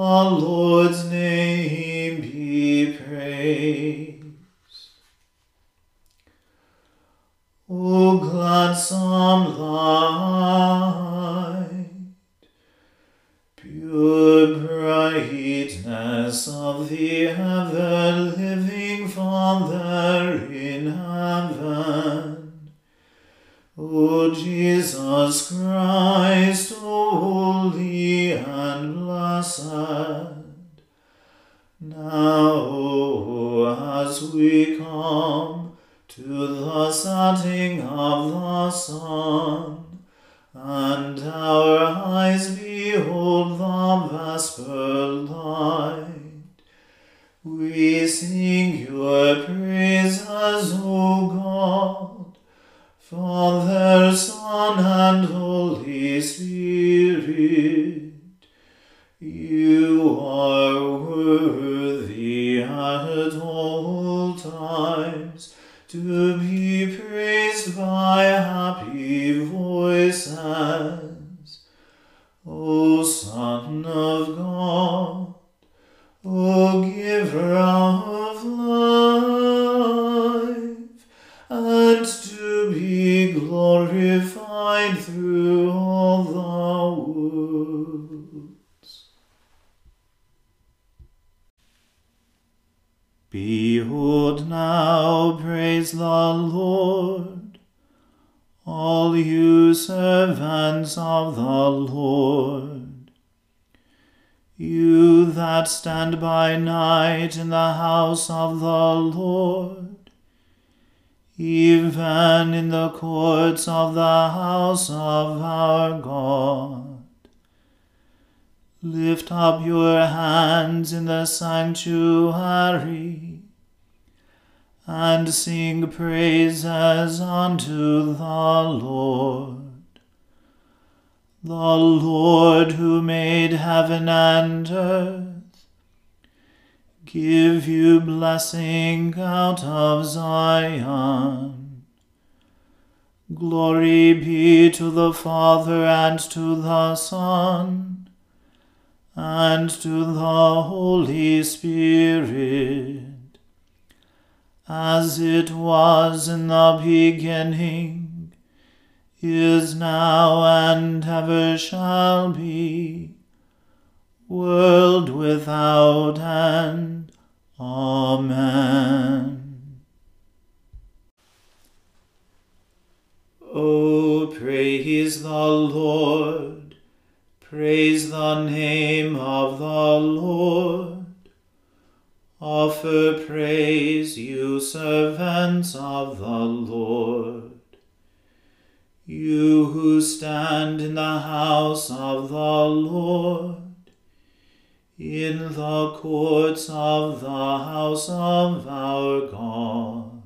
The Lord's name we sing your praises, O God, Father, Son, and Holy Spirit. You are worthy at all times to be Behold now, praise the Lord, all you servants of the Lord, you that stand by night in the house of the Lord, even in the courts of the house of our God. Lift up your hands in the sanctuary and sing praises unto the Lord. The Lord who made heaven and earth, give you blessing out of Zion. Glory be to the Father and to the Son and to the Holy Spirit, as it was in the beginning, is now, and ever shall be, world without end. Amen. O praise the Lord. Praise the name of the Lord. Offer praise, you servants of the Lord. You who stand in the house of the Lord, in the courts of the house of our God.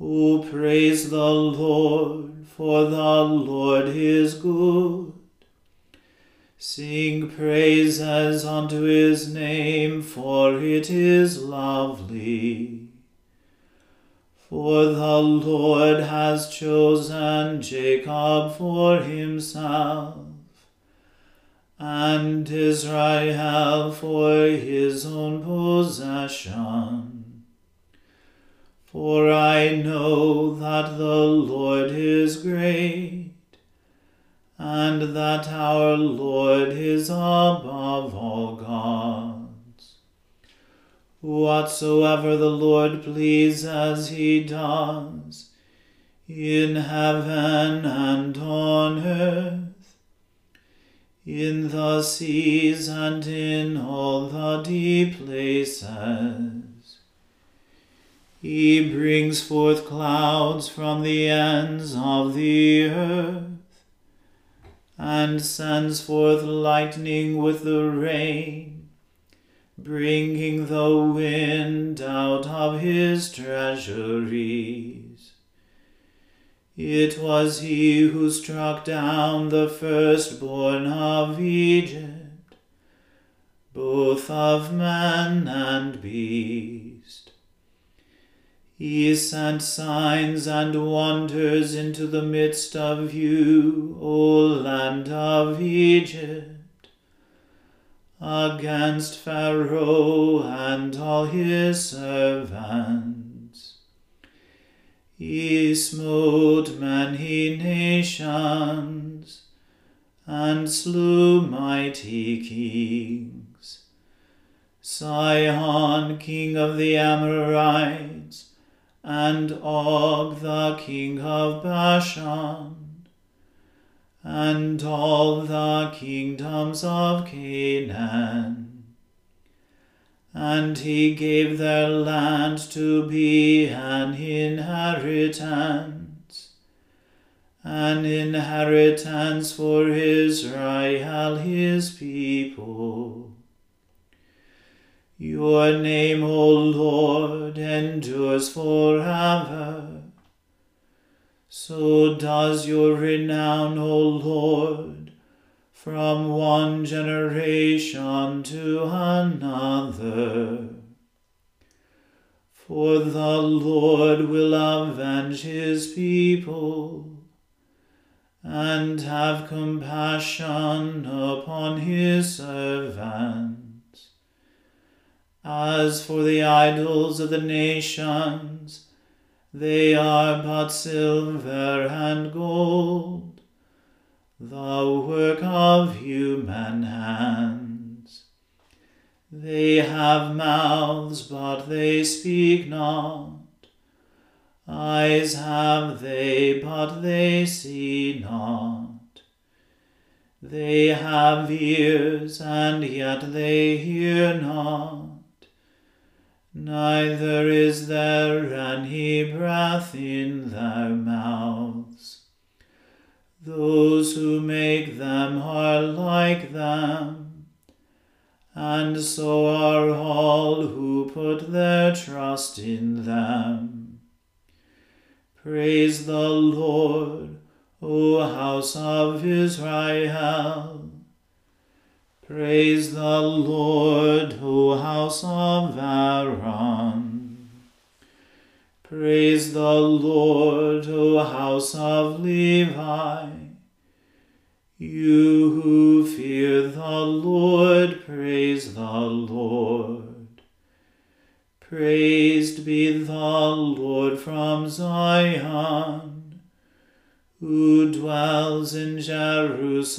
O praise the Lord, for the Lord is good Sing praises unto his name, for it is lovely. For the Lord has chosen Jacob for himself, and Israel for his own possession. For I know that the Lord is great and that our Lord is above all gods. Whatsoever the Lord pleases, he does, in heaven and on earth, in the seas and in all the deep places. He brings forth clouds from the ends of the earth and sends forth lightning with the rain, bringing the wind out of his treasuries. It was he who struck down the firstborn of Egypt, both of man and beast he sent signs and wonders into the midst of you, O land of Egypt, against Pharaoh and all his servants. He smote many nations and slew mighty kings. Sihon, king of the Amorites, and Og the king of Bashan, and all the kingdoms of Canaan. And he gave their land to be an inheritance, an inheritance for Israel his people. Your name, O Lord, endures forever. So does your renown, O Lord, from one generation to another. For the Lord will avenge his people and have compassion upon his servants. As for the idols of the nations, they are but silver and gold, the work of human hands. They have mouths, but they speak not. Eyes have they, but they see not. They have ears, and yet they hear not neither is there any breath in their mouths. Those who make them are like them, and so are all who put their trust in them. Praise the Lord, O house of Israel. Praise the Lord, O house of Aaron. Praise the Lord, O house of Levi. You who fear the Lord, praise the Lord. Praised be the Lord from Zion, who dwells in Jerusalem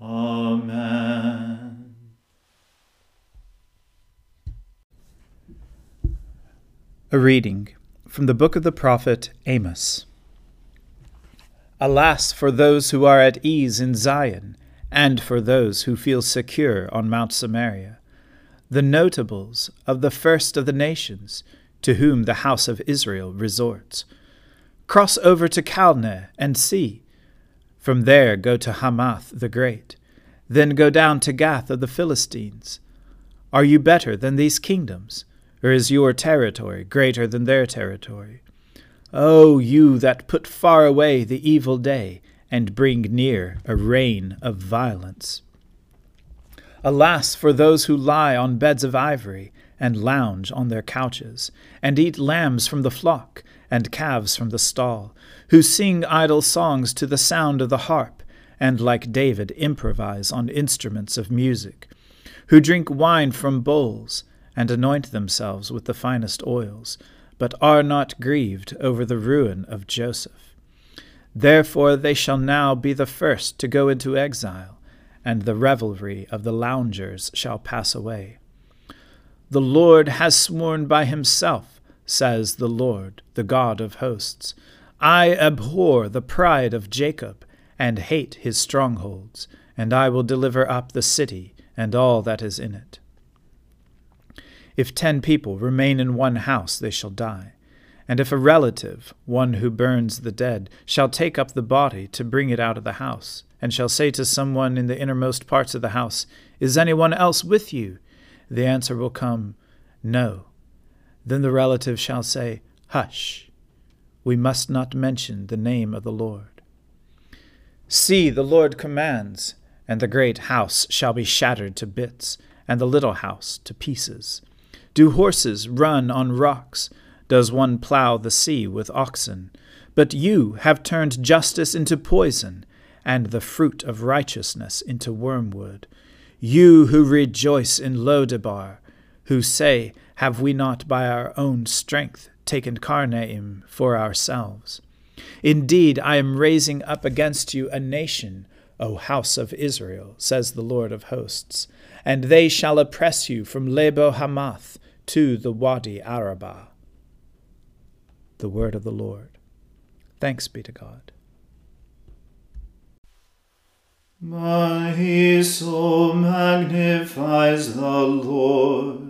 Amen. A reading from the book of the prophet Amos. Alas for those who are at ease in Zion, and for those who feel secure on Mount Samaria, the notables of the first of the nations, to whom the house of Israel resorts. Cross over to Calneh and see from there go to Hamath the Great. Then go down to Gath of the Philistines. Are you better than these kingdoms? Or is your territory greater than their territory? O you that put far away the evil day, and bring near a reign of violence. Alas for those who lie on beds of ivory, and lounge on their couches, and eat lambs from the flock, and calves from the stall, who sing idle songs to the sound of the harp, and like David improvise on instruments of music, who drink wine from bowls, and anoint themselves with the finest oils, but are not grieved over the ruin of Joseph. Therefore they shall now be the first to go into exile, and the revelry of the loungers shall pass away. The Lord has sworn by himself says the Lord, the God of hosts. I abhor the pride of Jacob, and hate his strongholds, and I will deliver up the city and all that is in it. If ten people remain in one house, they shall die. And if a relative, one who burns the dead, shall take up the body to bring it out of the house, and shall say to someone in the innermost parts of the house, Is anyone else with you? The answer will come, No. Then the relative shall say, Hush, we must not mention the name of the Lord. See, the Lord commands, and the great house shall be shattered to bits, and the little house to pieces. Do horses run on rocks? Does one plow the sea with oxen? But you have turned justice into poison, and the fruit of righteousness into wormwood. You who rejoice in Lodebar, who say, have we not by our own strength taken Karnaim for ourselves? Indeed, I am raising up against you a nation, O house of Israel, says the Lord of hosts, and they shall oppress you from Lebo Hamath to the Wadi Arabah. The word of the Lord. Thanks be to God. My soul magnifies the Lord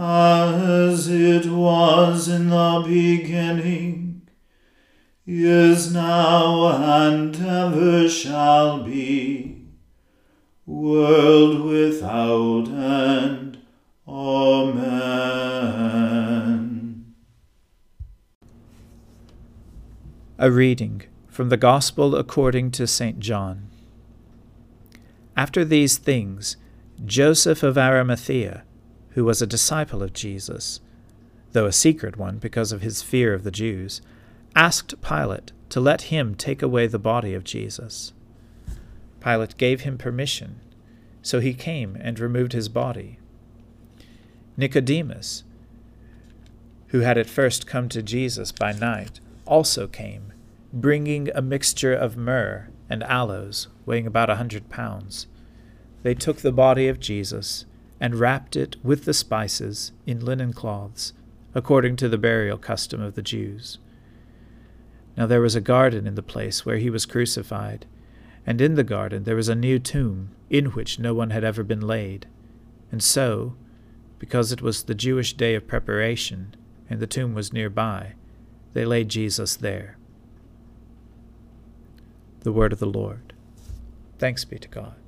as it was in the beginning, is now, and ever shall be, world without end. Amen. A reading from the Gospel according to St. John. After these things, Joseph of Arimathea, who was a disciple of Jesus, though a secret one because of his fear of the Jews, asked Pilate to let him take away the body of Jesus. Pilate gave him permission, so he came and removed his body. Nicodemus, who had at first come to Jesus by night, also came, bringing a mixture of myrrh and aloes, weighing about a hundred pounds. They took the body of Jesus and wrapped it with the spices in linen cloths, according to the burial custom of the Jews. Now there was a garden in the place where he was crucified, and in the garden there was a new tomb, in which no one had ever been laid. And so, because it was the Jewish day of preparation, and the tomb was nearby, they laid Jesus there. The word of the Lord. Thanks be to God.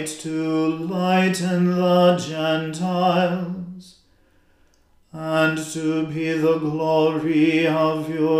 light to lighten the Gentiles, and to be the glory of your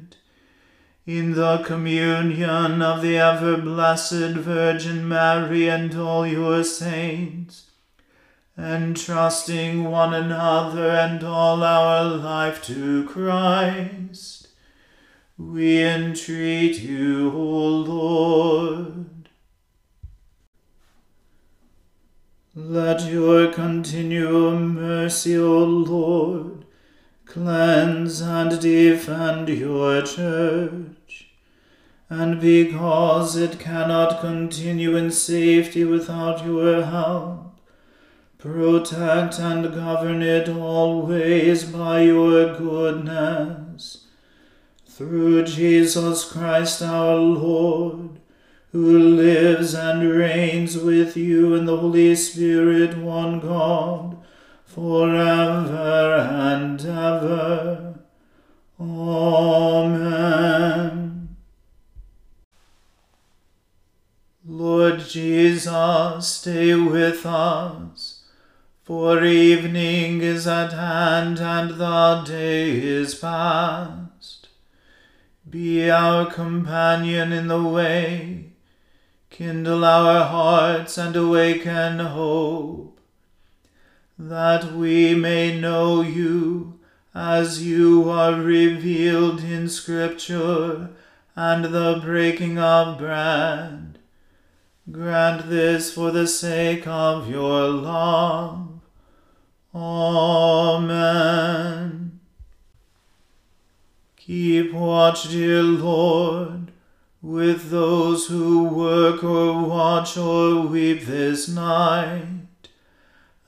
in the communion of the ever blessed Virgin Mary and all your saints, entrusting one another and all our life to Christ, we entreat you, O Lord. Let your continual mercy, O Lord, cleanse and defend your church and because it cannot continue in safety without your help, protect and govern it always by your goodness. Through Jesus Christ our Lord, who lives and reigns with you in the Holy Spirit, one God, forever and ever. Amen. Lord Jesus, stay with us, for evening is at hand and the day is past. Be our companion in the way, kindle our hearts and awaken hope, that we may know you as you are revealed in Scripture and the breaking of bread Grant this for the sake of your love. Amen. Keep watch, dear Lord, with those who work or watch or weep this night,